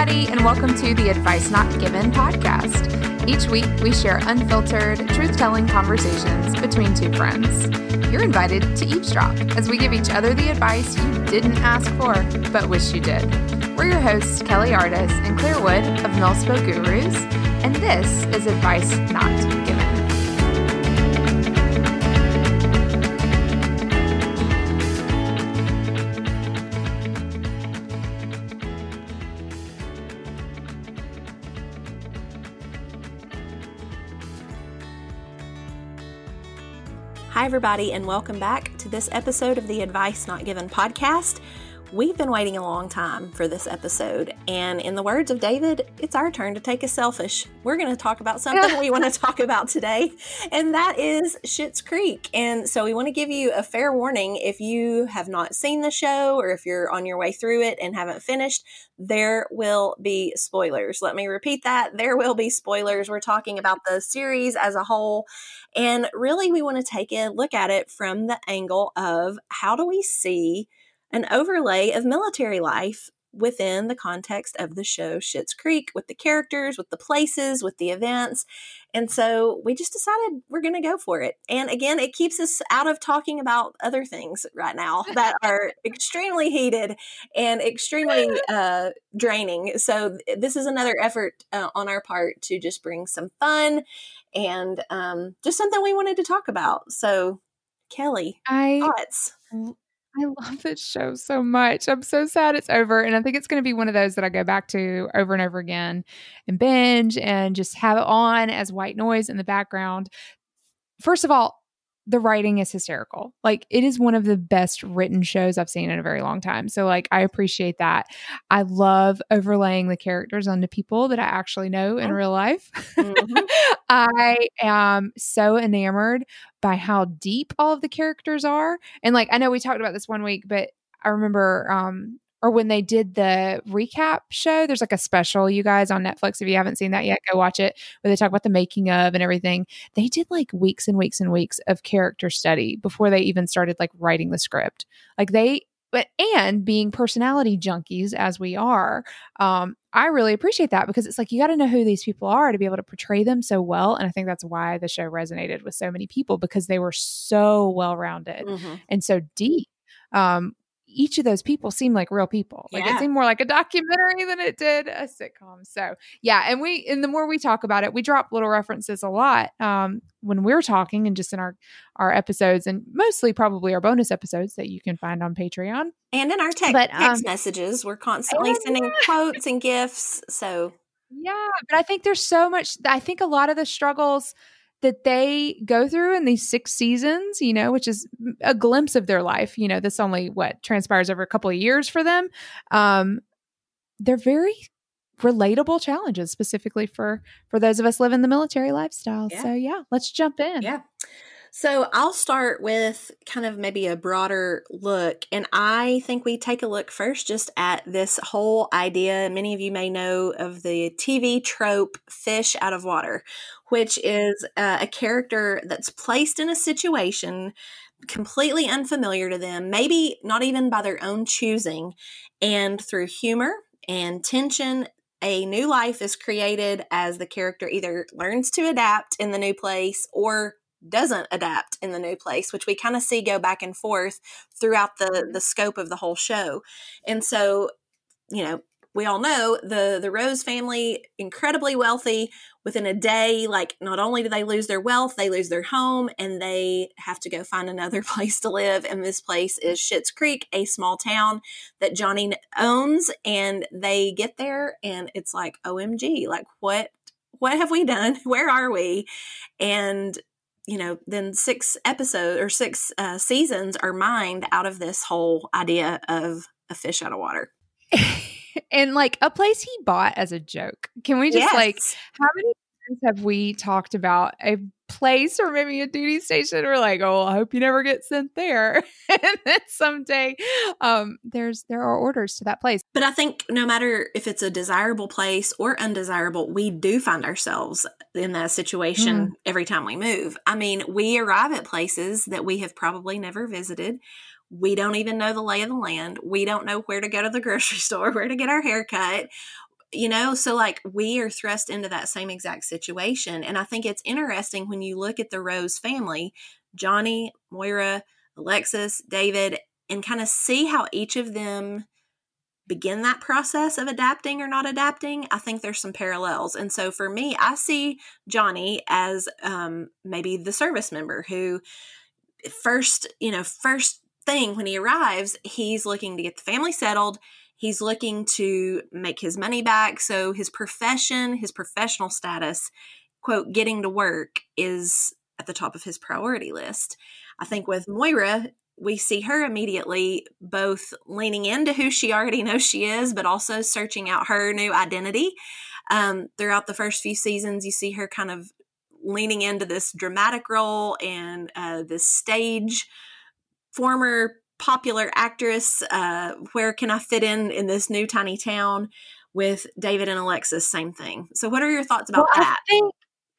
everybody, and welcome to the Advice Not Given podcast. Each week, we share unfiltered, truth telling conversations between two friends. You're invited to eavesdrop as we give each other the advice you didn't ask for, but wish you did. We're your hosts, Kelly Artis and Claire Wood of MilSpo Gurus, and this is Advice Not everybody, and welcome back to this episode of the Advice Not Given podcast. We've been waiting a long time for this episode, and in the words of David, it's our turn to take a selfish. We're going to talk about something we want to talk about today, and that is Schitt's Creek. And so, we want to give you a fair warning if you have not seen the show or if you're on your way through it and haven't finished, there will be spoilers. Let me repeat that there will be spoilers. We're talking about the series as a whole, and really, we want to take a look at it from the angle of how do we see an overlay of military life within the context of the show Schitt's Creek with the characters, with the places, with the events. And so we just decided we're going to go for it. And again, it keeps us out of talking about other things right now that are extremely heated and extremely uh, draining. So this is another effort uh, on our part to just bring some fun and um, just something we wanted to talk about. So, Kelly, I thoughts? I love this show so much. I'm so sad it's over. And I think it's going to be one of those that I go back to over and over again and binge and just have it on as white noise in the background. First of all, the writing is hysterical. Like it is one of the best written shows I've seen in a very long time. So like I appreciate that. I love overlaying the characters onto people that I actually know in real life. Mm-hmm. I am so enamored by how deep all of the characters are. And like I know we talked about this one week, but I remember um or when they did the recap show, there's like a special, you guys, on Netflix. If you haven't seen that yet, go watch it, where they talk about the making of and everything. They did like weeks and weeks and weeks of character study before they even started like writing the script. Like they, but and being personality junkies as we are, um, I really appreciate that because it's like you got to know who these people are to be able to portray them so well. And I think that's why the show resonated with so many people because they were so well rounded mm-hmm. and so deep. Um, each of those people seem like real people. Like yeah. it seemed more like a documentary than it did a sitcom. So yeah, and we and the more we talk about it, we drop little references a lot um, when we're talking and just in our our episodes and mostly probably our bonus episodes that you can find on Patreon and in our te- but, text um, messages. We're constantly sending yeah. quotes and gifts. So yeah, but I think there's so much. I think a lot of the struggles that they go through in these six seasons, you know, which is a glimpse of their life. You know, this only what transpires over a couple of years for them. Um, they're very relatable challenges specifically for for those of us living the military lifestyle. Yeah. So yeah, let's jump in. Yeah. So I'll start with kind of maybe a broader look. And I think we take a look first just at this whole idea. Many of you may know of the TV trope fish out of water, which is uh, a character that's placed in a situation completely unfamiliar to them, maybe not even by their own choosing. And through humor and tension, a new life is created as the character either learns to adapt in the new place or doesn't adapt in the new place which we kind of see go back and forth throughout the mm-hmm. the scope of the whole show. And so you know we all know the the rose family incredibly wealthy. Within a day like not only do they lose their wealth they lose their home and they have to go find another place to live. And this place is Schitt's Creek a small town that Johnny owns and they get there and it's like omg like what what have we done? Where are we? And you know, then six episodes or six uh, seasons are mined out of this whole idea of a fish out of water. and like a place he bought as a joke. Can we just yes. like, how many have we talked about a place or maybe a duty station? We're like oh i hope you never get sent there. And then someday um there's there are orders to that place. But i think no matter if it's a desirable place or undesirable we do find ourselves in that situation mm. every time we move. I mean we arrive at places that we have probably never visited. We don't even know the lay of the land. We don't know where to go to the grocery store where to get our hair cut you know so like we are thrust into that same exact situation and i think it's interesting when you look at the rose family johnny moira alexis david and kind of see how each of them begin that process of adapting or not adapting i think there's some parallels and so for me i see johnny as um, maybe the service member who first you know first thing when he arrives he's looking to get the family settled He's looking to make his money back. So his profession, his professional status, quote, getting to work is at the top of his priority list. I think with Moira, we see her immediately both leaning into who she already knows she is, but also searching out her new identity. Um, throughout the first few seasons, you see her kind of leaning into this dramatic role and uh, this stage former popular actress. Uh, where can I fit in in this new tiny town? With David and Alexis, same thing. So, what are your thoughts about well, that? Think,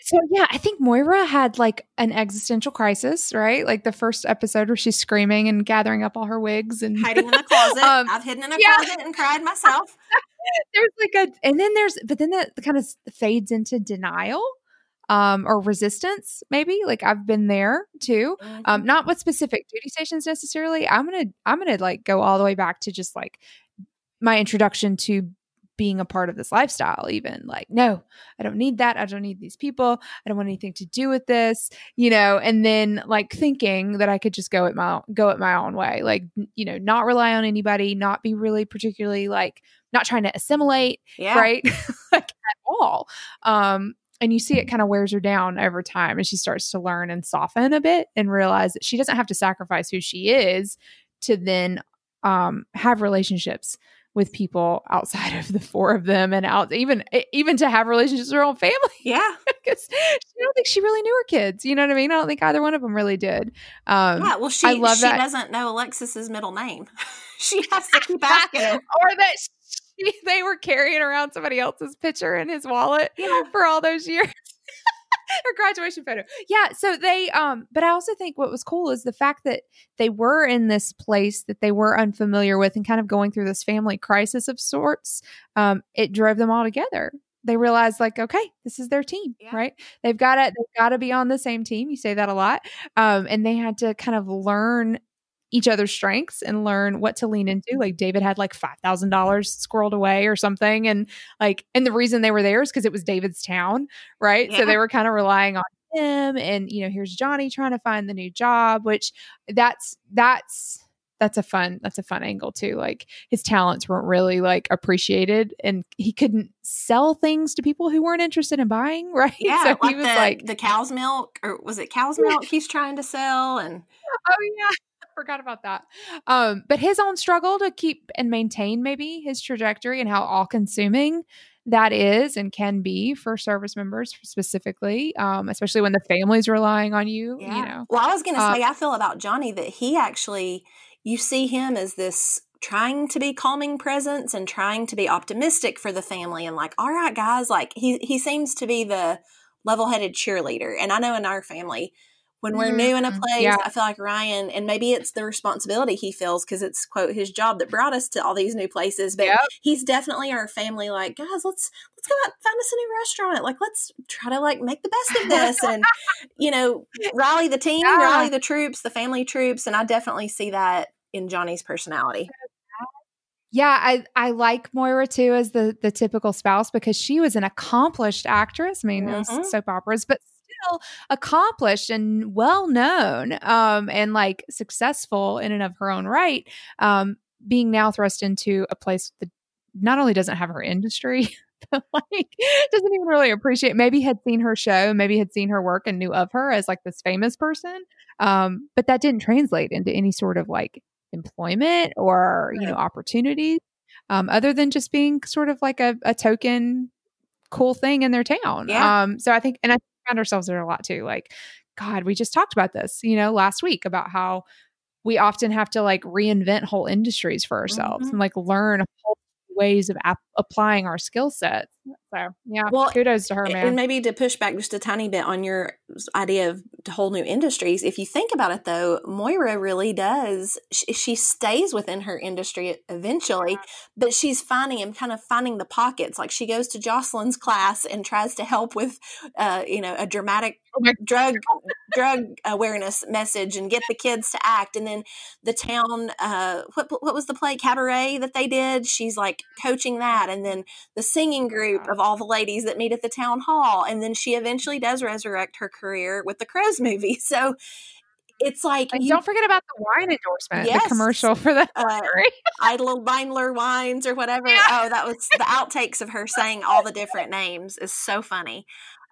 so, yeah, I think Moira had like an existential crisis, right? Like the first episode where she's screaming and gathering up all her wigs and hiding in a closet. um, I've hidden in a yeah. closet and cried myself. there's like a, and then there's, but then that kind of fades into denial um, or resistance, maybe. Like I've been there too. Mm-hmm. Um, not with specific duty stations necessarily. I'm gonna I'm gonna like go all the way back to just like my introduction to being a part of this lifestyle even like no i don't need that i don't need these people i don't want anything to do with this you know and then like thinking that i could just go at my go at my own way like you know not rely on anybody not be really particularly like not trying to assimilate yeah. right like at all um and you see it kind of wears her down over time and she starts to learn and soften a bit and realize that she doesn't have to sacrifice who she is to then um, have relationships with people outside of the four of them and out even even to have relationships with her own family. Yeah. Because I don't think she really knew her kids. You know what I mean? I don't think either one of them really did. Um, yeah, well she I love she that. doesn't know Alexis's middle name. she has to keep asking. or that they were carrying around somebody else's picture in his wallet yeah. for all those years. Her graduation photo. Yeah. So they, um, but I also think what was cool is the fact that they were in this place that they were unfamiliar with and kind of going through this family crisis of sorts. Um, it drove them all together they realized like okay this is their team yeah. right they've got to they've got to be on the same team you say that a lot um, and they had to kind of learn each other's strengths and learn what to lean into. Like David had like $5,000 squirreled away or something. And like, and the reason they were there is because it was David's town, right? Yeah. So they were kind of relying on him. And, you know, here's Johnny trying to find the new job, which that's, that's, that's a fun that's a fun angle too like his talents weren't really like appreciated and he couldn't sell things to people who weren't interested in buying right yeah so like he was the, like the cow's milk or was it cow's milk he's trying to sell and oh yeah forgot about that. Um, but his own struggle to keep and maintain maybe his trajectory and how all consuming that is and can be for service members specifically, um, especially when the family's relying on you. Yeah. You know. Well, I was going to say, uh, I feel about Johnny that he actually, you see him as this trying to be calming presence and trying to be optimistic for the family and like, all right, guys, like he he seems to be the level headed cheerleader. And I know in our family, when we're mm-hmm. new in a mm-hmm. place yeah. i feel like ryan and maybe it's the responsibility he feels because it's quote his job that brought us to all these new places but yep. he's definitely our family like guys let's let's go out find us a new restaurant like let's try to like make the best of this and you know rally the team yeah. rally the troops the family troops and i definitely see that in johnny's personality yeah, I I like Moira too as the the typical spouse because she was an accomplished actress. I mean, mm-hmm. soap operas, but still accomplished and well known um, and like successful in and of her own right, um, being now thrust into a place that not only doesn't have her industry, but like doesn't even really appreciate. Maybe had seen her show, maybe had seen her work and knew of her as like this famous person, um, but that didn't translate into any sort of like employment or you know opportunities. Um, other than just being sort of like a, a token cool thing in their town. Yeah. Um, so I think, and I found ourselves there a lot too. Like, God, we just talked about this, you know, last week about how we often have to like reinvent whole industries for ourselves mm-hmm. and like learn whole ways of ap- applying our skill sets. So yeah, well, kudos to her, man. And maybe to push back just a tiny bit on your idea of whole new industries. If you think about it, though, Moira really does. She, she stays within her industry eventually, but she's finding and kind of finding the pockets. Like she goes to Jocelyn's class and tries to help with, uh, you know, a dramatic oh drug drug awareness message and get the kids to act. And then the town, uh, what what was the play cabaret that they did? She's like coaching that, and then the singing group of all the ladies that meet at the town hall. And then she eventually does resurrect her career with the Crows movie. So it's like you, don't forget about the wine endorsement, yes, the commercial for the uh, Idle Bindler wines or whatever. Yeah. Oh, that was the outtakes of her saying all the different names is so funny.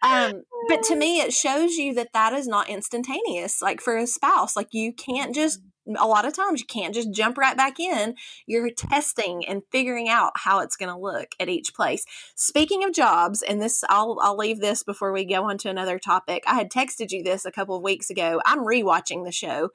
Um, but to me, it shows you that that is not instantaneous. Like for a spouse, like you can't just a lot of times you can't just jump right back in. You're testing and figuring out how it's going to look at each place. Speaking of jobs, and this I'll I'll leave this before we go on to another topic. I had texted you this a couple of weeks ago. I'm rewatching the show,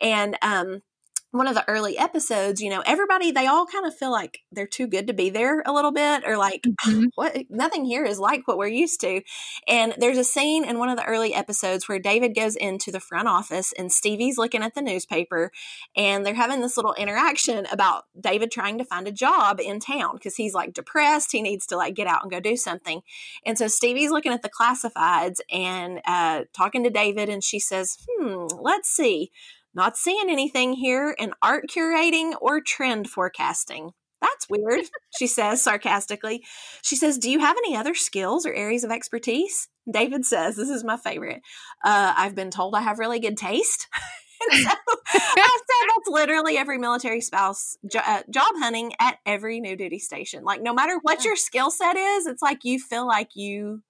and um, one of the early episodes, you know, everybody they all kind of feel like they're too good to be there a little bit or like mm-hmm. what nothing here is like what we're used to. And there's a scene in one of the early episodes where David goes into the front office and Stevie's looking at the newspaper and they're having this little interaction about David trying to find a job in town because he's like depressed, he needs to like get out and go do something. And so Stevie's looking at the classifieds and uh, talking to David and she says, "Hmm, let's see." Not seeing anything here in art curating or trend forecasting. That's weird, she says sarcastically. She says, Do you have any other skills or areas of expertise? David says, This is my favorite. Uh, I've been told I have really good taste. so I said that's literally every military spouse jo- uh, job hunting at every new duty station. Like, no matter what your skill set is, it's like you feel like you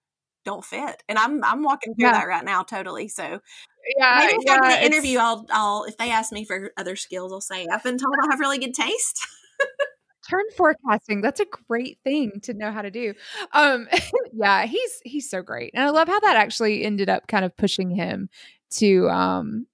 don't fit. And I'm I'm walking through yeah. that right now totally. So yeah, maybe if yeah, I the interview, I'll I'll if they ask me for other skills, I'll say I've been told I have really good taste. Turn forecasting. That's a great thing to know how to do. Um, yeah, he's he's so great, and I love how that actually ended up kind of pushing him to um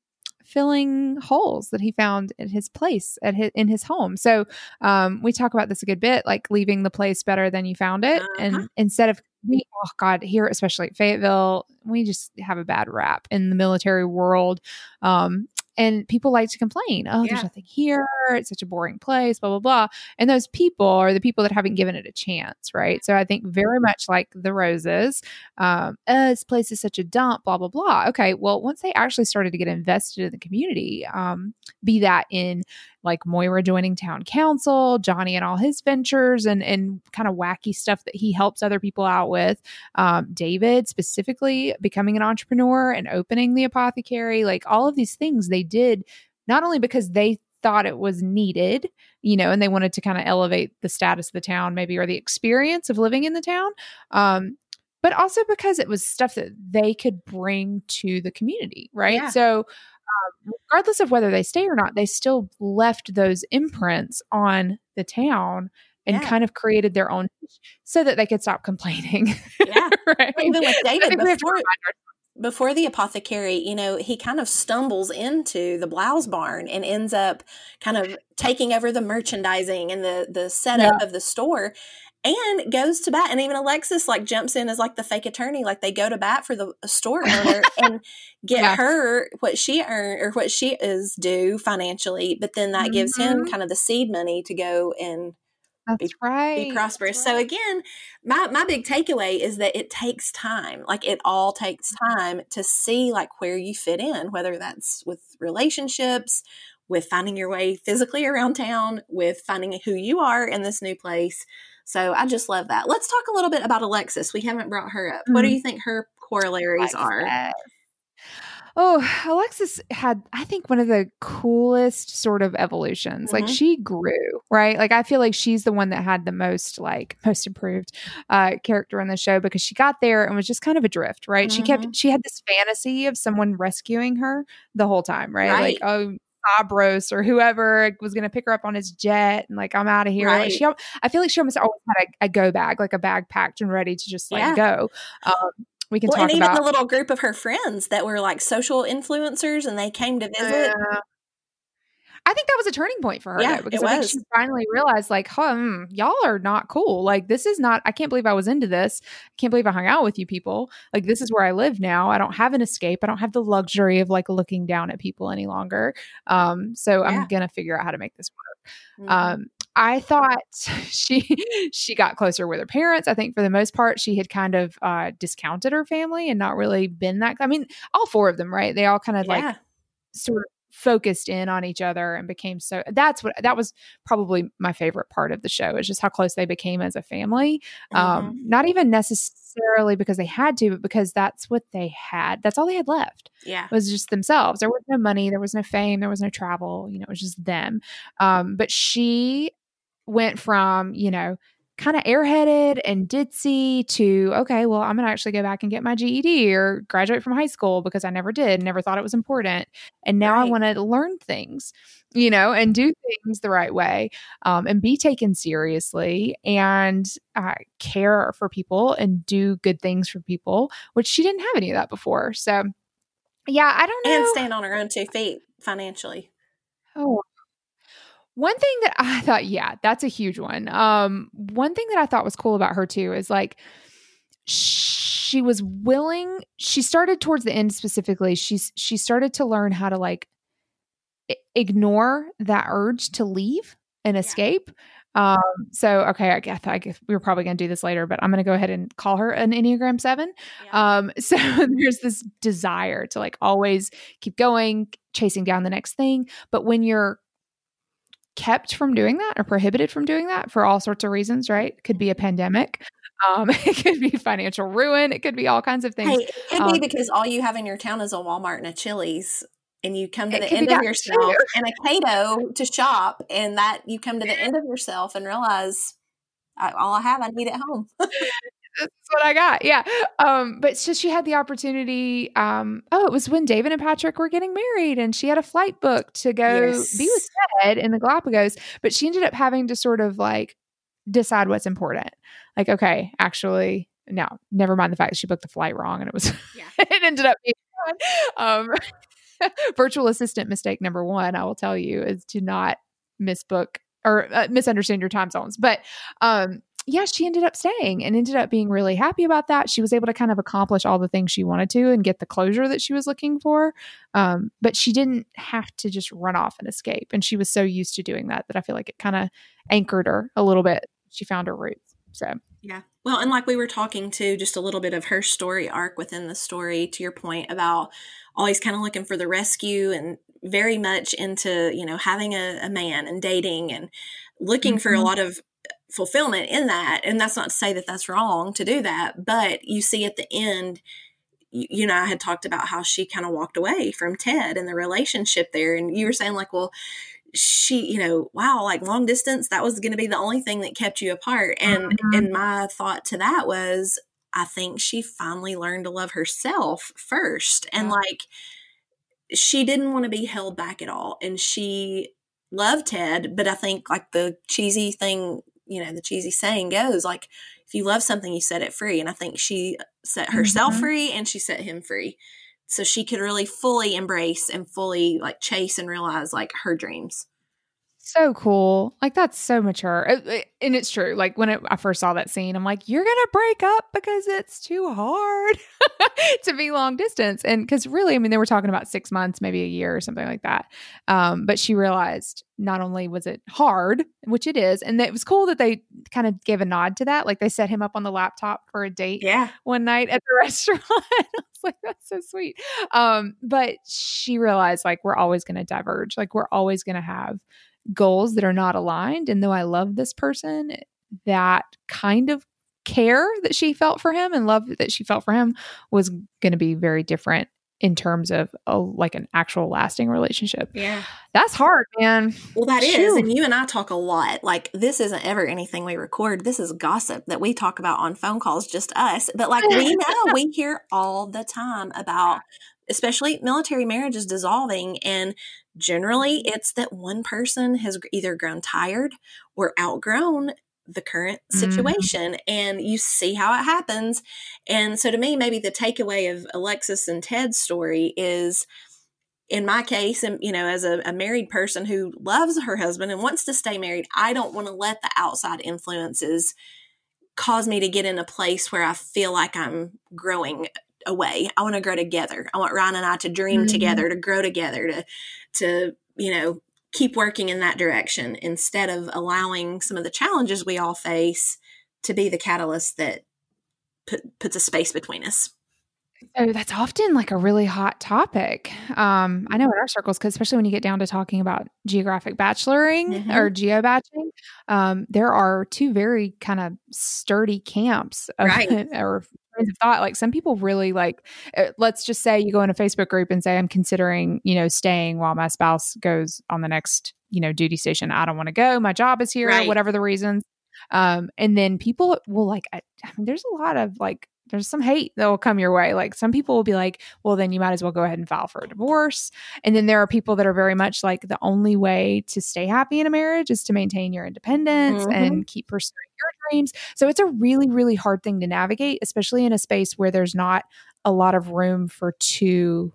filling holes that he found at his place at his, in his home. So um, we talk about this a good bit, like leaving the place better than you found it, uh-huh. and instead of we oh god here especially at fayetteville we just have a bad rap in the military world um, and people like to complain. Oh yeah. there's nothing here. It's such a boring place blah blah blah. And those people are the people that haven't given it a chance right? So i think very much like the roses um, oh, this place is such a dump blah blah blah. Okay well once they actually started to get invested in the community um, be that in like Moira joining town council, Johnny and all his ventures and and kind of wacky stuff that he helps other people out with. Um, David specifically becoming an entrepreneur and opening the apothecary, like all of these things they did not only because they thought it was needed, you know, and they wanted to kind of elevate the status of the town, maybe, or the experience of living in the town. Um, but also because it was stuff that they could bring to the community, right? Yeah. So regardless of whether they stay or not, they still left those imprints on the town and yeah. kind of created their own so that they could stop complaining. Yeah. right? Even with David before, before the apothecary, you know, he kind of stumbles into the blouse barn and ends up kind of taking over the merchandising and the the setup yeah. of the store and goes to bat and even alexis like jumps in as like the fake attorney like they go to bat for the store owner and get yeah. her what she earned or what she is due financially but then that mm-hmm. gives him mm-hmm. kind of the seed money to go and that's be, right. Be prosperous. Right. So again, my my big takeaway is that it takes time. Like it all takes mm-hmm. time to see like where you fit in, whether that's with relationships, with finding your way physically around town, with finding who you are in this new place. So I just love that. Let's talk a little bit about Alexis. We haven't brought her up. Mm-hmm. What do mm-hmm. you think her corollaries Alexis. are? Oh, Alexis had, I think, one of the coolest sort of evolutions. Mm-hmm. Like she grew, right? Like I feel like she's the one that had the most, like, most improved uh, character in the show because she got there and was just kind of adrift, right? Mm-hmm. She kept, mm-hmm. she had this fantasy of someone rescuing her the whole time, right? right. Like, oh, Stavros or whoever was going to pick her up on his jet and like I'm out of here. Right. Like she, I feel like she almost always had a, a, go bag, like a bag packed and ready to just like yeah. go. Um, we can well, talk and about even the little group of her friends that were like social influencers and they came to visit. I think that was a turning point for her Yeah, though, because I think she finally realized, like, hmm, y'all are not cool. Like, this is not, I can't believe I was into this. I can't believe I hung out with you people. Like, this is where I live now. I don't have an escape. I don't have the luxury of like looking down at people any longer. Um, so Yeah. I'm going to figure out how to make this work. Mhm. Um, I thought she she got closer with her parents. I think for the most part, she had kind of uh, discounted her family and not really been that. I mean, all four of them, right? They all kind of like sort of focused in on each other and became so that's what that was probably my favorite part of the show is just how close they became as a family Mhm. um not even necessarily because they had to but because that's what they had that's all they had left yeah. was just themselves there was no money there was no fame there was no travel you know it was just them um but she went from you know kind of airheaded and ditzy to okay well i'm gonna actually go back and get my ged or graduate from high school because i never did never thought it was important and now i want to learn things you know and do things the right way um, and be taken seriously and uh, care for people and do good things for people which she didn't have any of that before so yeah i don't know And stand on her own two feet financially. Oh. One thing that I thought, yeah, that's a huge one. Um, one thing that I thought was cool about her too is like she was willing. She started towards the end specifically. She's she started to learn how to like ignore that urge to leave and escape. Um, so okay, I guess, I guess we were probably going to do this later, but I'm going to go ahead and call her an Enneagram Seven. Um, so there's this desire to like always keep going, chasing down the next thing. But when you're kept from doing that or prohibited from doing that for all sorts of reasons, right? Could be a pandemic. Um, it could be financial ruin. It could be all kinds of things. Hey, it could Um, be because all you have in your town is a Walmart and a Chili's, and you come to the end of yourself too. and a Cato to shop, and that you come to the end of yourself and realize I, all I have, I need at home. That's what I got. Yeah. Um, but so she had the opportunity. Um, oh, it was when David and Patrick were getting married and she had a flight booked to go be with Yes. Ted in the Galapagos, but she ended up having to sort of like decide what's important. Like, okay, actually, no, never mind the fact that she booked the flight wrong and it was Yeah. it ended up being fun. Um virtual assistant mistake number one, I will tell you, is to not misbook or uh, misunderstand your time zones. But um yeah, she ended up staying and ended up being really happy about that. She was able to kind of accomplish all the things she wanted to and get the closure that she was looking for. Um, but she didn't have to just run off and escape. And she was so used to doing that that I feel like it kind of anchored her a little bit. She found her roots. So Yeah. Well, and like we were talking to just a little bit of her story arc within the story, to your point about always kind of looking for the rescue and very much into, you know, having a, a man and dating and looking for a Mhm. lot of fulfillment in that. And that's not to say that that's wrong to do that, but you see at the end, you, you know, I had talked about how she kind of walked away from Ted and the relationship there. And you were saying, like, well, she, you know, wow, like long distance, that was going to be the only thing that kept you apart. And Mhm. and my thought to that was, I think she finally learned to love herself first, and Yeah. like she didn't want to be held back at all, and she loved Ted, but I think like the cheesy thing, you know, the cheesy saying goes, like if you love something, you set it free, and I think she set herself Mhm. free and she set him free. So she could really fully embrace and fully like chase and realize like her dreams. So cool. Like that's so mature. And it's true. Like when it, I first saw that scene, I'm like, you're going to break up because it's too hard to be long distance. And because really, I mean, they were talking about six months, maybe a year or something like that. Um, but she realized not only was it hard, which it is, and it was cool that they kind of gave a nod to that. Like they set him up on the laptop for a date Yeah. one night at the restaurant. I was like, that's so sweet. Um, but she realized like we're always going to diverge. Like we're always going to have goals that are not aligned. And though I love this person, that kind of care that she felt for him and love that she felt for him was going to be very different in terms of a, like an actual lasting relationship. Yeah. That's hard, man. Well, that is, Phew. And you and I talk a lot. Like, this isn't ever anything we record. This is gossip that we talk about on phone calls, just us. But, like, we know, we hear all the time about, especially military marriages dissolving. And generally, it's that one person has either grown tired or outgrown the current Mhm. situation and you see how it happens and so to me maybe the takeaway of alexis and ted's story is in my case, and you know, as a, a, married person who loves her husband and wants to stay married, I don't want to let the outside influences cause me to get in a place where I feel like I'm growing away. I want to grow together. I want Ryan and I to dream mm-hmm. together, to grow together, to to you know keep working in that direction instead of allowing some of the challenges we all face to be the catalyst that put, puts a space between us. So that's often like a really hot topic. Um, I know in our circles, because especially when you get down to talking about geographic bacheloring mm-hmm. or geobaching, um, there are two very kind of sturdy camps of, right. or of thought. Like some people really like, uh, let's just say you go in a Facebook group and say, I'm considering, you know, staying while my spouse goes on the next, you know, duty station. I don't want to go. My job is here, right. whatever the reasons. Um, and then people will like, I, I mean, there's a lot of like there's some hate that will come your way. Like some people will be like, well, then you might as well go ahead and file for a divorce. And then there are people that are very much like the only way to stay happy in a marriage is to maintain your independence mm-hmm. and keep pursuing your dreams. So it's a really, really hard thing to navigate, especially in a space where there's not a lot of room for two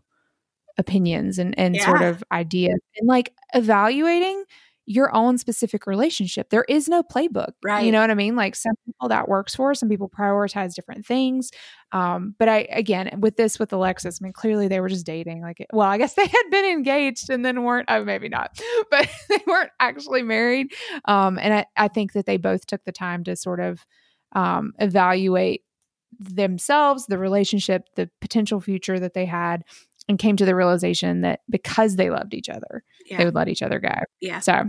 opinions and, and yeah. sort of ideas. And like evaluating your own specific relationship. There is no playbook. Right. You know what I mean? Like some people that works for, some people prioritize different things. Um, but I again with this with Alexis, I mean, clearly they were just dating. Like well, I guess they had been engaged and then weren't oh maybe not, but they weren't actually married. Um, and I, I think that they both took the time to sort of um evaluate themselves, the relationship, the potential future that they had, and came to the realization that because they loved each other, yeah. they would let each other go. Yeah. So,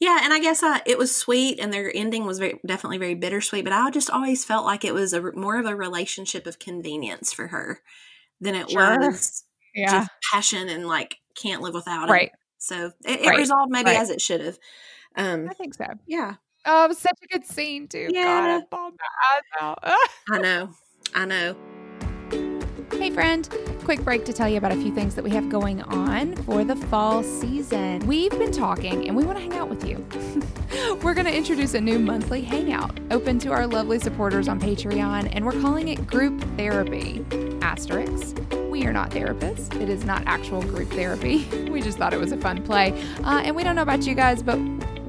yeah, and I guess uh, it was sweet, and their ending was very, definitely very bittersweet. But I just always felt like it was a more of a relationship of convenience for her than it sure. was yeah. just passion and like can't live without right. it. So it, it right. resolved maybe right. as it should have. Um, I think so. Yeah. Oh, it was such a good scene too. Yeah. God, I, I know. I know. Hey, friend. Quick break to tell you about a few things that we have going on for the fall season. We've been talking and we want to hang out with you. we're going to introduce a new monthly hangout open to our lovely supporters on Patreon, and we're calling it Group Therapy. Asterisk. We are not therapists. It is not actual group therapy. We just thought it was a fun play. Uh, and we don't know about you guys, but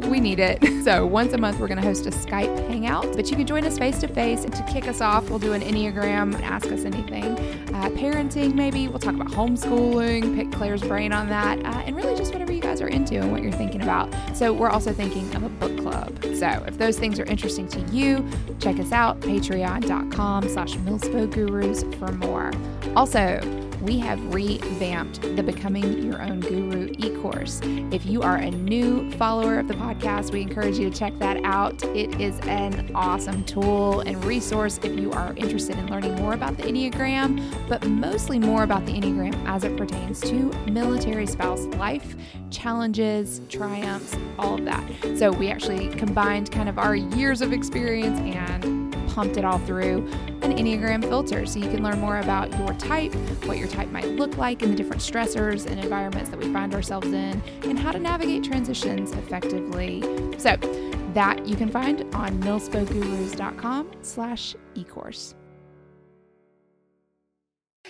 we need it. So once a month, we're going to host a Skype hangout, but you can join us face to face. And to kick us off, we'll do an Enneagram, and ask us anything, uh, parenting maybe. We'll talk about homeschooling, pick Claire's brain on that, uh, and really just whatever you guys are into and what you're thinking about. So we're also thinking of a book club. So if those things are interesting to you, check us out, patreon.com slash Gurus for more. Also, we have revamped the Becoming Your Own Guru e course. If you are a new follower of the podcast, we encourage you to check that out. It is an awesome tool and resource if you are interested in learning more about the Enneagram, but mostly more about the Enneagram as it pertains to military spouse life, challenges, triumphs, all of that. So we actually combined kind of our years of experience and pumped it all through an Enneagram filter so you can learn more about your type, what your type might look like, and the different stressors and environments that we find ourselves in, and how to navigate transitions effectively. So that you can find on milspogurus.com slash ecourse.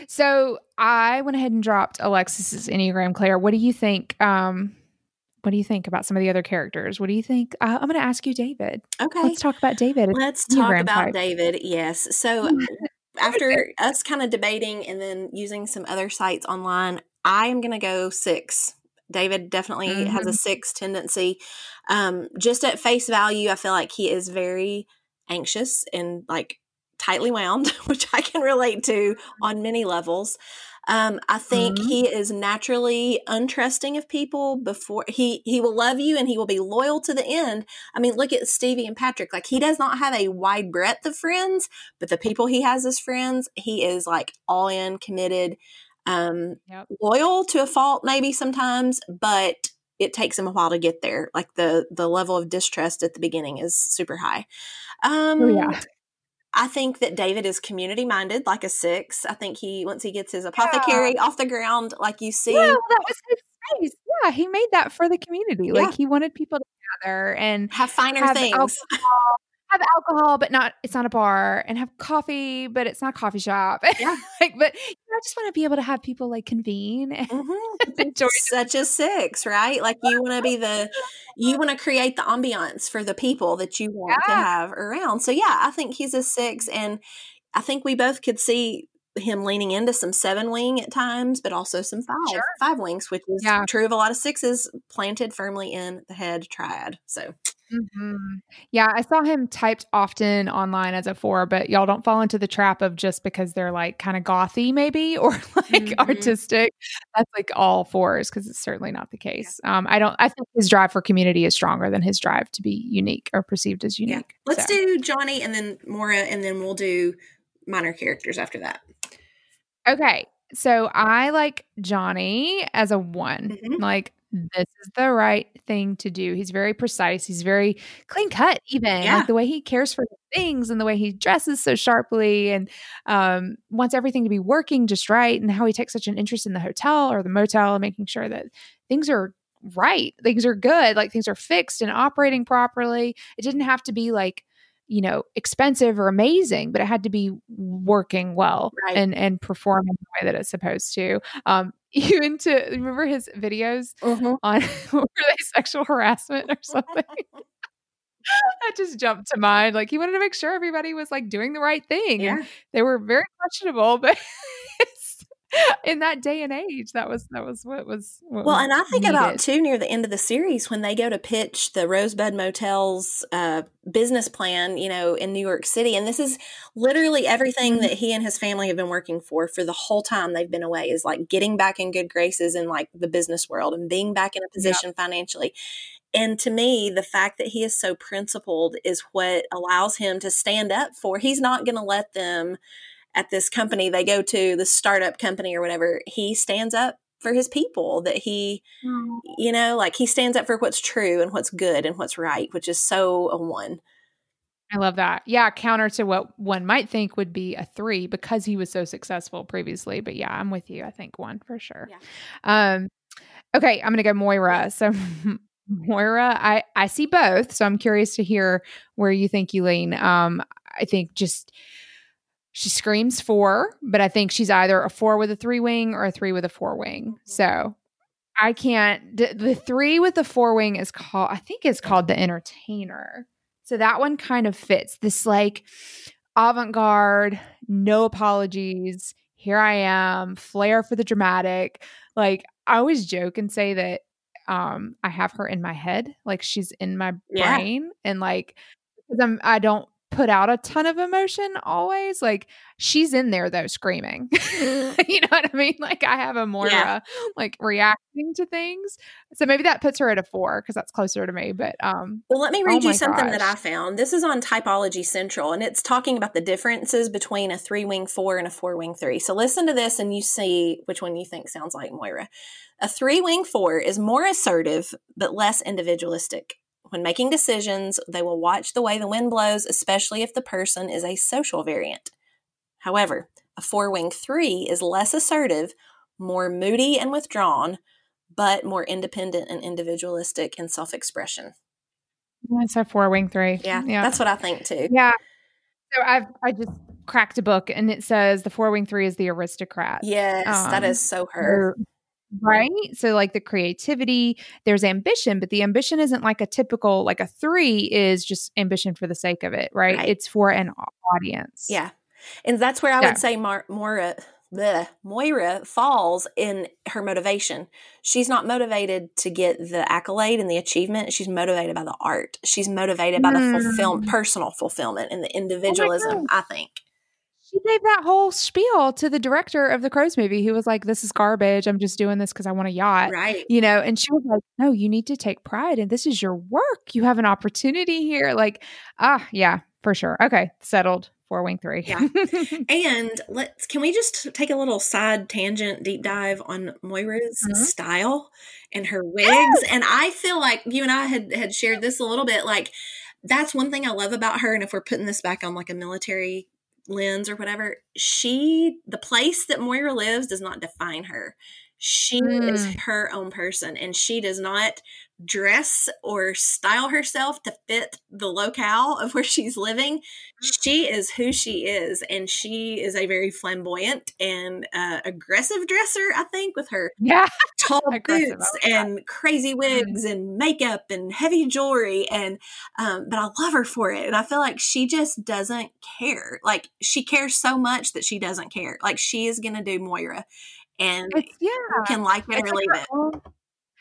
So I went ahead and dropped Alexis's Enneagram. Claire, what do you think? Um, what do you think about some of the other characters? What do you think? Uh, I'm going to ask you, David. Okay. Let's talk about David. Let's talk about type. David. Yes. So after us kind of debating and then using some other sites online, I am going to go six. David definitely mm-hmm. has a mm-hmm. six tendency. Um, just at face value, I feel like he is very anxious and like tightly wound, which I can relate to on many levels. Um, I think mm-hmm. he is naturally untrusting of people before he he will love you and he will be loyal to the end. I mean, look at Stevie and Patrick. Like he does not have a wide breadth of friends, but the people he has as friends, he is like all in, committed, um, yep. loyal to a fault maybe sometimes, but it takes him a while to get there. Like the the level of distrust at the beginning is super high. Um, oh, yeah. I think that David is community minded, like a six. I think he once he gets his apothecary yeah. off the ground, like you see. Well, that was his space. Yeah, he made that for the community. Yeah. Like he wanted people to gather and have finer have things. Alcohol, have alcohol, but not it's not a bar, and have coffee, but it's not a coffee shop. Yeah. like, but you know, I just want to be able to have people like convene and Mm-hmm. enjoy. Such a six, right? Like you want to be the, you want to create the ambiance for the people that you want to have around. So yeah, I think he's a six, and I think we both could see him leaning into some seven wing at times, but also some five Sure. five wings, which is Yeah. true of a lot of sixes planted firmly in the head triad. So Mhm. Yeah, I saw him typed often online as a four, but y'all don't fall into the trap of just because they're like kind of gothy, maybe, or like Mhm. artistic. That's like all fours because it's certainly not the case. Um, I don't. I think his drive for community is stronger than his drive to be unique or perceived as yeah, unique. let's So- do Johnny and then Moira, and then we'll do minor characters after that. Okay. So I like Johnny as a one. Mhm. Like, this is the right thing to do. He's very precise. He's very clean cut, even Yeah. like the way he cares for things and the way he dresses so sharply and um, wants everything to be working just right. And how he takes such an interest in the hotel or the motel and making sure that things are right, things are good, like things are fixed and operating properly. It didn't have to be like, you know, expensive or amazing, but it had to be working well Right. and and performing the way that it's supposed to. Um, even to remember his videos Mhm. on were they sexual harassment or something? that just jumped to mind. Like he wanted to make sure everybody was like doing the right thing. Yeah. They were very questionable, but in that day and age, that was that was what was what Well, was and I think about too near the end of the series when they go to pitch the Rosebud Motel's uh, business plan, you know, in New York City, and this is literally everything Mhm. that he and his family have been working for for the whole time they've been away is like getting back in good graces in like the business world and being back in a position financially. And to me, the fact that he is so principled is what allows him to stand up for. He's not going to let them at this company they go to, the startup company or whatever. He stands up for his people that he you know like he stands up for what's true and what's good and what's right which is so a one I love that. Yeah, counter to what one might think would be a three because he was so successful previously. But yeah, I'm with you. I think one for sure. Yeah. Um, okay, I'm gonna go Moira. So Moira, I I see both. So I'm curious to hear where you think you lean. Um, I think just she screams four, but I think she's either a four with a three wing or a three with a four wing. So I can't. The, the three with the four wing is called. I think it's called the entertainer. So that one kind of fits this like avant garde, no apologies. Here I am, flair for the dramatic. Like I always joke and say that um I have her in my head, like she's in my Yeah. brain, and like because I'm I don't put out a ton of emotion always. Like she's in there though, screaming. you know what I mean? Like I have a Moira like reacting to things. So maybe that puts her at a four because that's closer to me. But um well let me Oh read you my something that i found this is on typology central and it's talking about the differences between a three wing four and a four wing three so listen to this and you see which one you think sounds like moira a three wing four is more assertive but less individualistic when making decisions they will watch the way the wind blows especially if the person is a social variant However, a four wing three is less assertive, more moody and withdrawn, but more independent and individualistic in self expression. it's a four wing three. Yeah, Yeah. that's what I think too. Yeah. So I've I just cracked a book and it says the four wing three is the aristocrat. Yes, that Um, is so her. Right. So like the creativity, there's ambition, but the ambition isn't like a typical like a three is just ambition for the sake of it, right? Right. It's for an audience. Yeah. And that's where I Yeah. would say Mar- Moira, bleh, Moira falls in her motivation. She's not motivated to get the accolade and the achievement. She's motivated by the art. She's motivated by the fulfill- Mm. personal fulfillment and the individualism, I think. She gave that whole spiel to the director of the Crows movie who was like, This is garbage. I'm just doing this because I want a yacht. Right. You know, and she was like, No, you need to take pride and this is your work. You have an opportunity here. Like, ah, yeah, for sure. Okay, settled. Four wing three. Yeah. And let's can we just take a little side tangent deep dive on Moira's Mhm. style and her wigs? And I feel like you and I had had shared this a little bit. Like that's one thing I love about her. And if we're putting this back on like a military lens or whatever, she the place that Moira lives does not define her. She is Mm. her own person and she does not dress or style herself to fit the locale of where she's living. She is who she is, and she is a very flamboyant and uh, aggressive dresser. I think with her Yeah. tall Aggressive, boots and crazy wigs and makeup and heavy jewelry and um, but I love her for it and I feel like she just doesn't care like she cares so much that she doesn't care like she is gonna do Moira and It's yeah. can like it It's or like leave it own-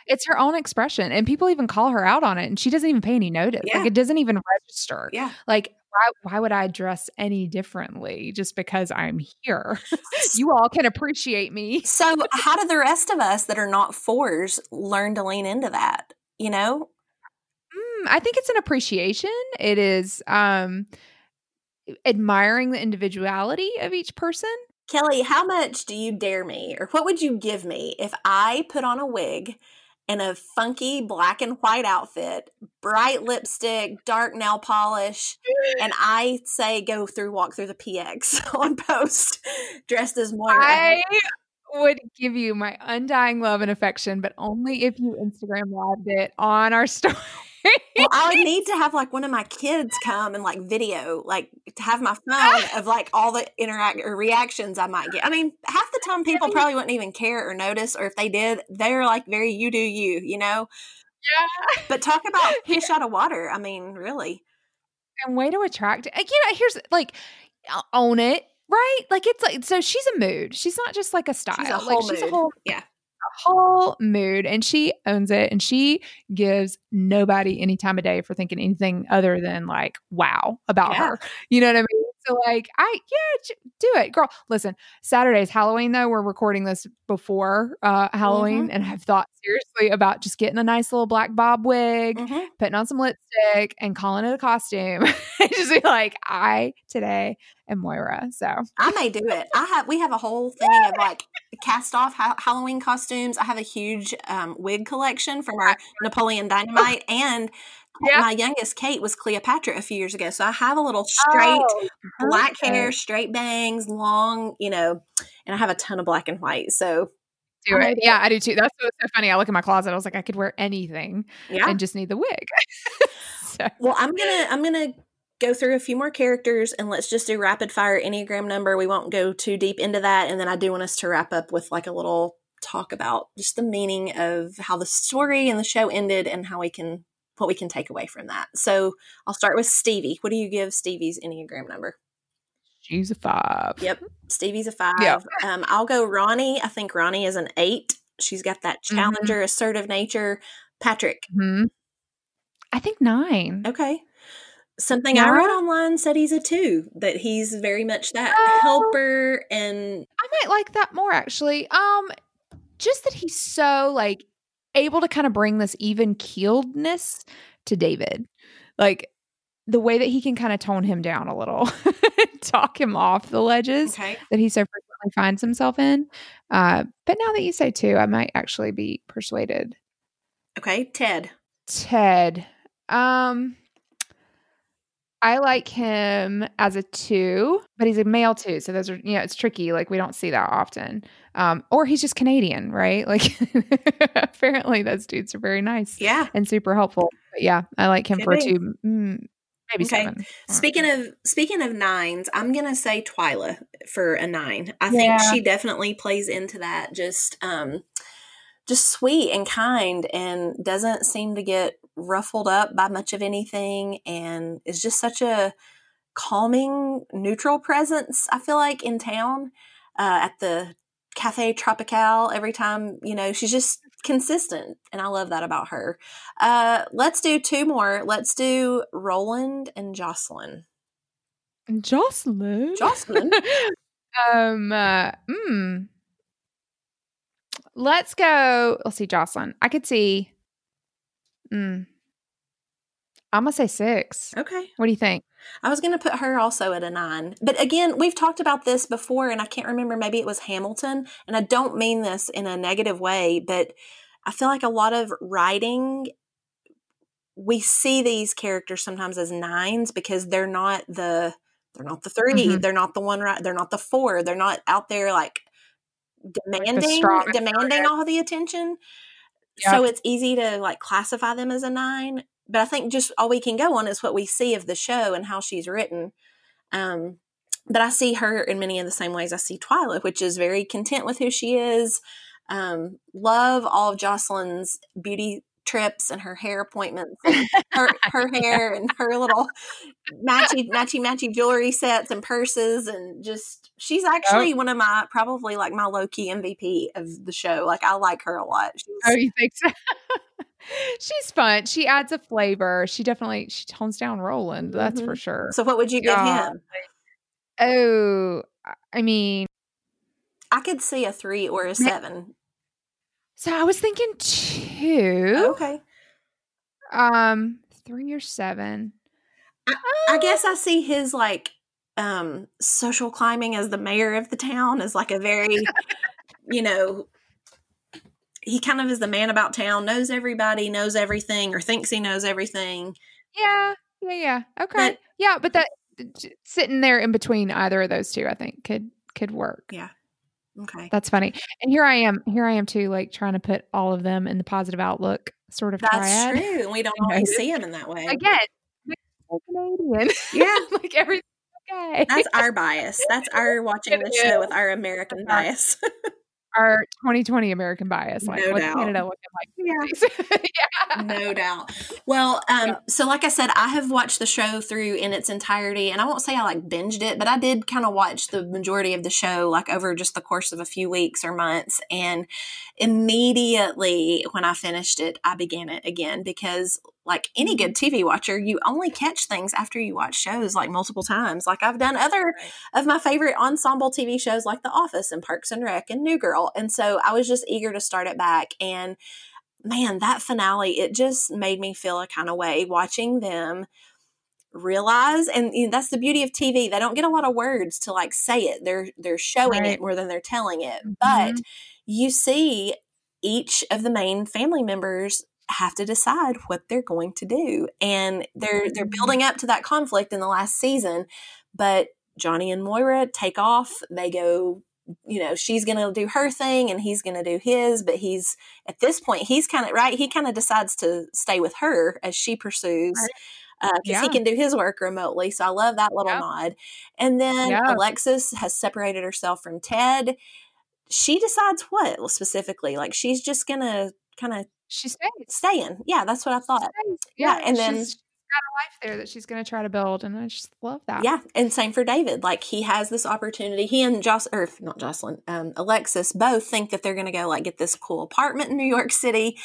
It's her own expression. And people even call her out on it and she doesn't even pay any notice. Yeah. Like it doesn't even register. yeah Like why why would I dress any differently just because I'm here? you all can appreciate me. so how do the rest of us that are not fours learn to lean into that you know Mm, I think it's an appreciation. It is um admiring the individuality of each person. Kelly, how much do you dare me, or what would you give me if I put on a wig and a funky black and white outfit, bright lipstick, dark nail polish, and I say go through, walk through the PX on post dressed as Moira? I would give you my undying love and affection, but only if you Instagram lived it on our story. Well, I would need to have like one of my kids come and like video, like to have my phone of like all the interact or reactions I might get. I mean, half the time people probably wouldn't even care or notice, or if they did, they're like very you do you, you know. yeah. But talk about fish out of water. I mean, really. And way to attract. You know, here's like own it, right? Like it's like so she's a mood. She's not just like a style. She's a like whole she's mood. a whole yeah. Whole mood and she owns it and she gives nobody any time of day for thinking anything other than like wow about Yeah. her you know what i mean so like i yeah do it girl listen saturday's halloween though we're recording this before uh halloween Mm-hmm. and i've thought seriously about just getting a nice little black bob wig Mhm. putting on some lipstick and calling it a costume just be like i today am moira so I may do it. I have. We have a whole thing of like cast off ha- Halloween costumes. I have a huge um, wig collection from our Napoleon Dynamite, and Yeah. my youngest Kate was Cleopatra a few years ago. So I have a little straight Oh, black hair, straight bangs, long, you know, and I have a ton of black and white. So do it. Yeah, I do too. That's what's so funny. I look in my closet. I was like, I could wear anything yeah. and just need the wig. so, Well, I'm gonna I'm gonna go through a few more characters and let's just do rapid fire enneagram number. We won't go too deep into that, and then I do want us to wrap up with like a little talk about just the meaning of how the story and the show ended and how we can what we can take away from that. So I'll start with Stevie. What do you give Stevie's enneagram number? she's a five. Yep, Stevie's a five. Yeah. Um, I'll go Ronnie. I think Ronnie is an eight. She's got that Mhm. challenger, assertive nature. Patrick. hmm I think nine. Okay. Something I read online said he's a two, that he's very much that helper and I might like that more actually. Um, just that he's so like able to kind of bring this even keeledness to David, like the way that he can kind of tone him down a little, talk him off the ledges okay. that he so frequently finds himself in. Uh, but now that you say two, I might actually be persuaded. Okay, Ted. Ted. Um I like him as a two, but he's a male two, So those are you know, it's tricky. Like we don't see that often. Um, or he's just Canadian, right? Like apparently those dudes are very nice Yeah. and super helpful. But yeah, I like him Could for be. two, mm, maybe Okay. seven. Speaking of speaking of nines, I'm gonna say Twyla for a nine. I think Yeah. she definitely plays into that. Just um just sweet and kind and doesn't seem to get ruffled up by much of anything and is just such a calming neutral presence i feel like in town uh, at the cafe tropical every time you know she's just consistent and i love that about her uh, let's do two more let's do roland and jocelyn Jocelyn. Jocelyn? um uh, mm. Let's go. Let's see, Jocelyn. I could see mm, I'm gonna say six. okay What do you think? I was going to put her also at a nine. But again, we've talked about this before, and I can't remember, maybe it was Hamilton. And I don't mean this in a negative way, but I feel like a lot of writing, we see these characters sometimes as nines because they're not the. They're not the 3 Mhm. They're not the one right. They're not the four. They're not out there like demanding strong demanding all the attention. Yeah. so it's easy to like classify them as a nine. But I think just all we can go on is what we see of the show and how she's written. Um, but I see her in many of the same ways I see Twyla, which is very content with who she is. Um, love all of Jocelyn's beauty trips and her hair appointments, and her her hair and her little matchy matchy matchy jewelry sets and purses, and just she's actually one of my probably like my low key MVP of the show. Like I like her a lot. She's, Oh, you think so? She's fun. She adds a flavor. She definitely she tones down Roland. That's for Mhm. sure. so what would you give God. him? Oh, I- I mean, I could see a three or a seven. so I was thinking two. Okay. Um, three or seven. I guess I see his like um social climbing as the mayor of the town as like a very you know he kind of is the man about town, knows everybody, knows everything, or thinks he knows everything. Yeah, yeah, yeah. Okay, But- yeah, but that sitting there in between either of those two, I think could could work. Yeah. Okay. That's funny. And here I am, here I am too, like trying to put all of them in the positive outlook sort of That's triad. true. And we don't always see him in that way. Again, Canadian. Yeah. like everything's okay. That's our bias. That's our watching the show with our American bias. Our 2020 American bias. Like, No what's doubt. Canada looking like? Yeah. yeah. no doubt. Well, um, so like I said, I have watched the show through in its entirety, and I won't say I like binged it, but I did kind of watch the majority of the show like over just the course of a few weeks or months. And immediately when I finished it, I began it again because, like any good TV watcher, you only catch things after you watch shows like multiple times. Like I've done other of my favorite ensemble TV shows like The Office and Parks and Rec and New Girl. And so I was just eager to start it back. And man, that finale, it just made me feel a kind of way watching them realize and you know, that's the beauty of TV. They don't get a lot of words to like say it. They're they're showing Right. it more than they're telling it. But Mhm. you see each of the main family members have to decide what they're going to do. And they're they're Mhm. building up to that conflict in the last season, but Johnny and Moira take off. They go you know, she's going to do her thing and he's going to do his, but he's at this point, he's kind of right. He kind of decides to stay with her as she pursues Right. because he Yeah. can do his work remotely. So I love that little Yeah. nod. And then Yeah. Alexis has separated herself from Ted. She decides what specifically? Like she's just going to kind of She stays. stay in. Yeah, that's what I thought. Stays. Yeah, and then- she's got a life there that she's going to try to build, and I just love that. Yeah, and same for David. Like he has this opportunity. He and Joss, or not Jocelyn, um, Alexis, both think that they're going to go like get this cool apartment in New York City.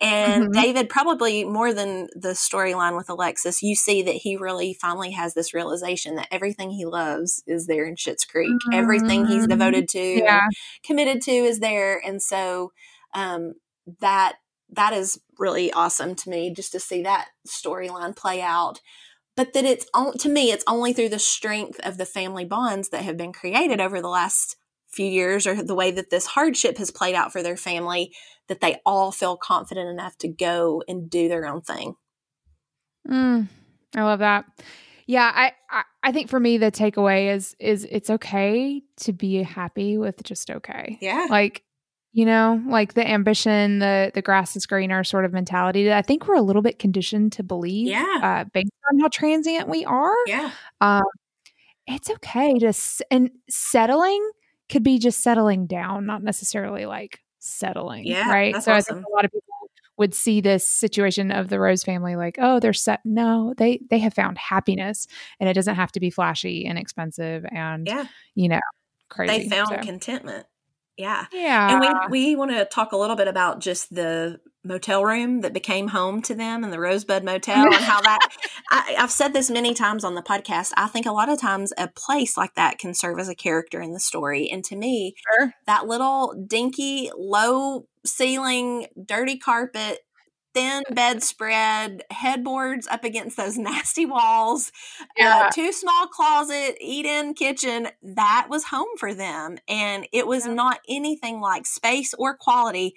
And Mhm. David, probably more than the storyline with Alexis, you see that he really finally has this realization that everything he loves is there in Schitt's Creek. Everything he's Mhm. devoted to, Yeah. committed to, is there. And so um, that that is really awesome to me just to see that storyline play out but that it's on, to me it's only through the strength of the family bonds that have been created over the last few years or the way that this hardship has played out for their family that they all feel confident enough to go and do their own thing Mm, I love that. Yeah, I, I I think for me the takeaway is is it's okay to be happy with just okay. yeah Like, you know, like the ambition, the the grass is greener sort of mentality that I think we're a little bit conditioned to believe. Yeah. Uh, based on how transient we are. yeah Um, it's okay to s- and settling could be just settling down, not necessarily like settling. Yeah, right. so I think a lot of people would see this situation of the Rose family like, oh, they're set. No, they they have found happiness, and it doesn't have to be flashy and expensive and yeah you know crazy. they found So, contentment yeah yeah, and we we want to talk a little bit about just the motel room that became home to them and the Rosebud Motel and how that I, I've said this many times on the podcast. I think a lot of times a place like that can serve as a character in the story. And to me, Sure. that little dinky, low ceiling, dirty carpet, thin bedspread, headboards up against those nasty walls, Yeah. uh, two small closet, eat in kitchen. That was home for them. And it was Yeah. not anything like space or quality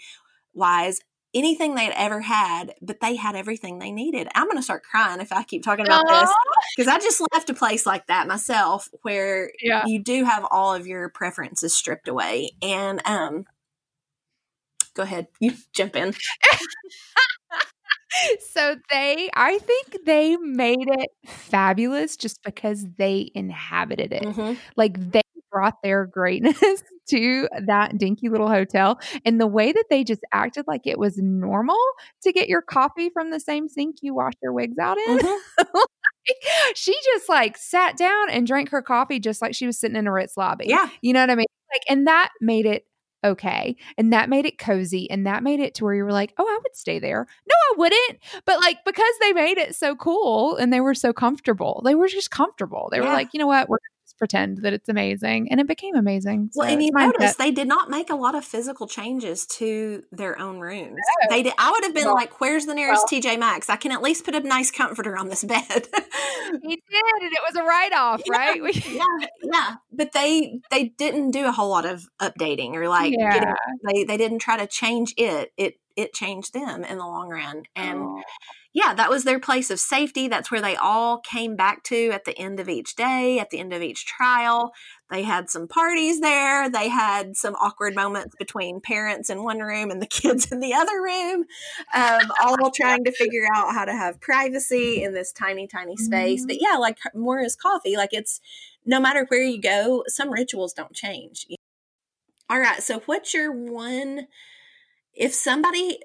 wise. Anything they'd ever had, but they had everything they needed. I'm going to start crying if I keep talking about this because I just left a place like that myself where Yeah. you do have all of your preferences stripped away. And um go ahead. You jump in. so they I think they made it fabulous just because they inhabited it. Mhm. Like they brought their greatness to that dinky little hotel and the way that they just acted like it was normal to get your coffee from the same sink you wash your wigs out in. Mhm. she just like sat down and drank her coffee just like she was sitting in a Ritz lobby. Yeah. You know what I mean? Like, and that made it okay. And that made it cozy. And that made it to where you were like, oh, I would stay there. No, I wouldn't. But like, because they made it so cool and they were so comfortable, they were just comfortable. They were like, you know what? We're just pretend that it's amazing. And it became amazing. Well, So and you notice they did not make a lot of physical changes to their own rooms. No. They did. I would have been Well- like, "Where's the nearest well- TJ Maxx? I can at least put a nice comforter on this bed." He did. And it was a write off, Yeah. right? Yeah, yeah. But they they didn't do a whole lot of updating or like yeah. getting, they they didn't try to change it. It it changed them in the long run. And Oh. yeah, that was their place of safety. That's where they all came back to at the end of each day, at the end of each trial. They had some parties there. They had some awkward moments between parents in one room and the kids in the other room, um, all trying to figure out how to have privacy in this tiny, tiny space. But yeah, like Moira's coffee, like it's no matter where you go, some rituals don't change. All right. So, what's your one? If somebody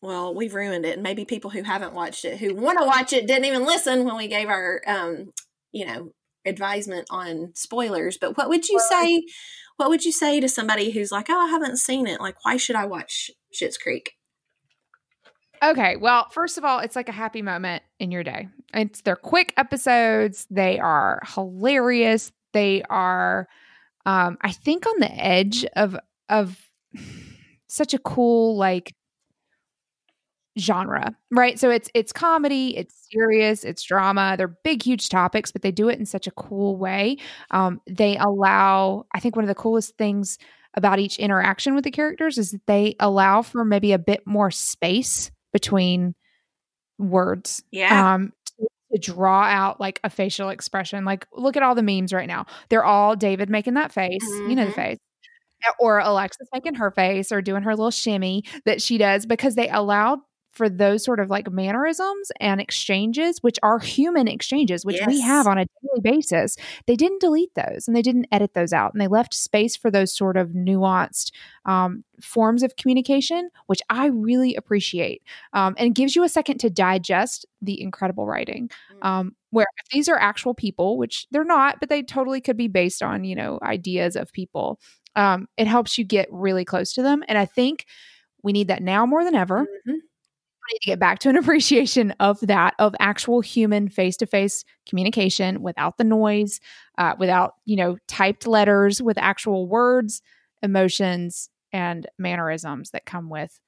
well, we've ruined it. And maybe people who haven't watched it, who want to watch it, didn't even listen when we gave our, um, you know, advisement on spoilers. But what would you say? What would you say to somebody who's like, "Oh, I haven't seen it. Like, why should I watch Schitt's Creek?" Okay, well, first of all, it's like a happy moment in your day. It's they're quick episodes. They are hilarious. They are um I think on the edge of of such a cool like genre, right? So it's it's comedy, it's serious, it's drama. They're big huge topics, but they do it in such a cool way. Um they allow I think one of the coolest things about each interaction with the characters is that they allow for maybe a bit more space between words Yeah, um to draw out like a facial expression like look at all the memes right now they're all david making that face you know the Mhm. face or alexis making her face or doing her little shimmy that she does because they allowed for those sort of like mannerisms and exchanges which are human exchanges which we have on a daily basis. They didn't delete those and they didn't edit those out and they left space for those sort of nuanced um, forms of communication which i really appreciate um, and gives you a second to digest the incredible writing um, where if these are actual people which they're not but they totally could be based on you know ideas of people um, it helps you get really close to them and i think we need that now more than ever. Mhm. we need to get back to an appreciation of that of actual human face-to-face communication without the noise uh, without you know typed letters with actual words emotions and mannerisms that come with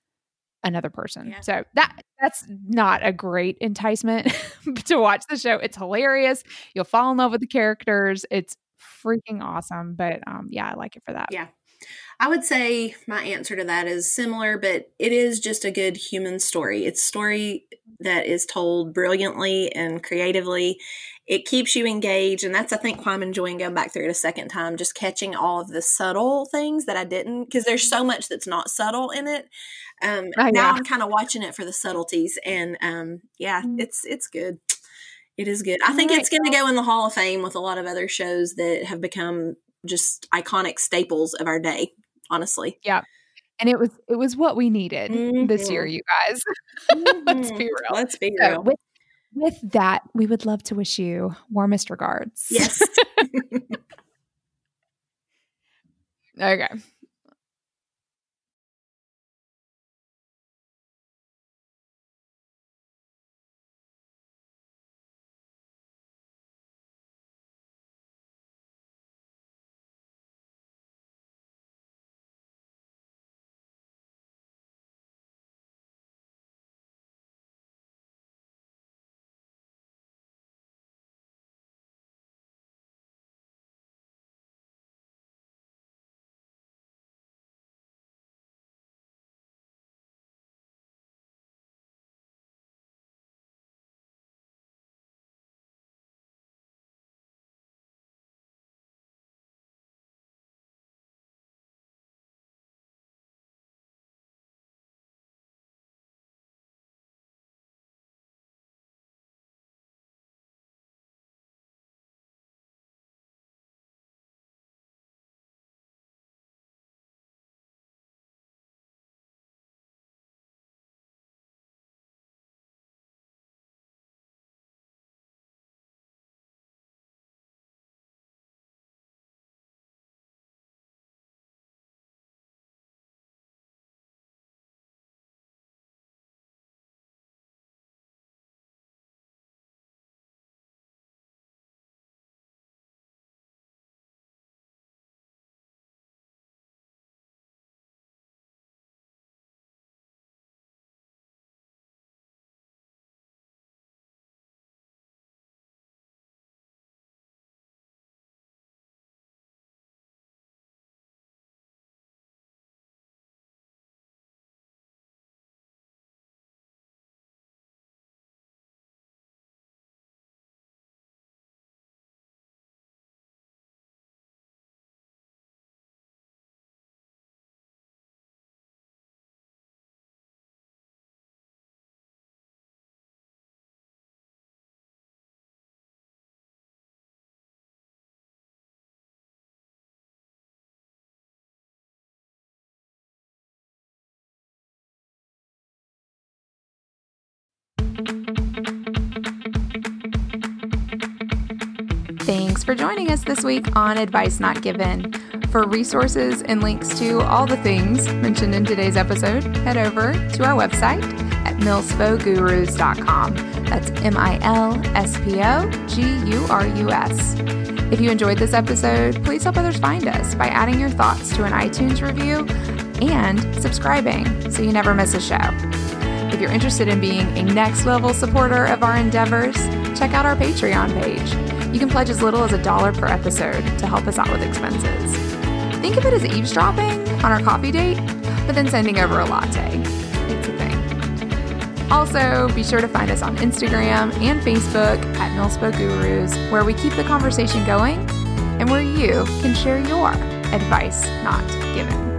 another person. Yeah. so that that's not a great enticement to watch the show. It's hilarious. You'll fall in love with the characters. It's freaking awesome but um yeah i like it for that Yeah. I would say my answer to that is similar, but it is just a good human story. It's a story that is told brilliantly and creatively. It keeps you engaged, and that's I think why I'm enjoying going back through it a second time, just catching all of the subtle things that I didn't because there's so much that's not subtle in it. Um, Oh, now yeah. I'm kind of watching it for the subtleties, and um, yeah, Mm. it's it's good. It is good. I think All it's going to go in the Hall of Fame with a lot of other shows that have become just iconic staples of our day. Honestly, Yeah. and it was it was what we needed this year Mhm. you guys let's be real Let's be So real. with, with that, we would love to wish you warmest regards. yes. okay. Thanks for joining us this week on Advice Not Given. For resources and links to all the things mentioned in today's episode, head over to our website at milspo.gurus.com. That's M I L S P O G U R U S. If you enjoyed this episode, please help others find us by adding your thoughts to an iTunes review and subscribing so you never miss a show. If you're interested in being a next level supporter of our endeavors, check out our Patreon page. You can pledge as little as a dollar per episode to help us out with expenses. Think of it as eavesdropping on our coffee date, but then sending over a latte. It's a thing. Also, be sure to find us on Instagram and Facebook at Milspo Gurus, where we keep the conversation going and where you can share your advice not given.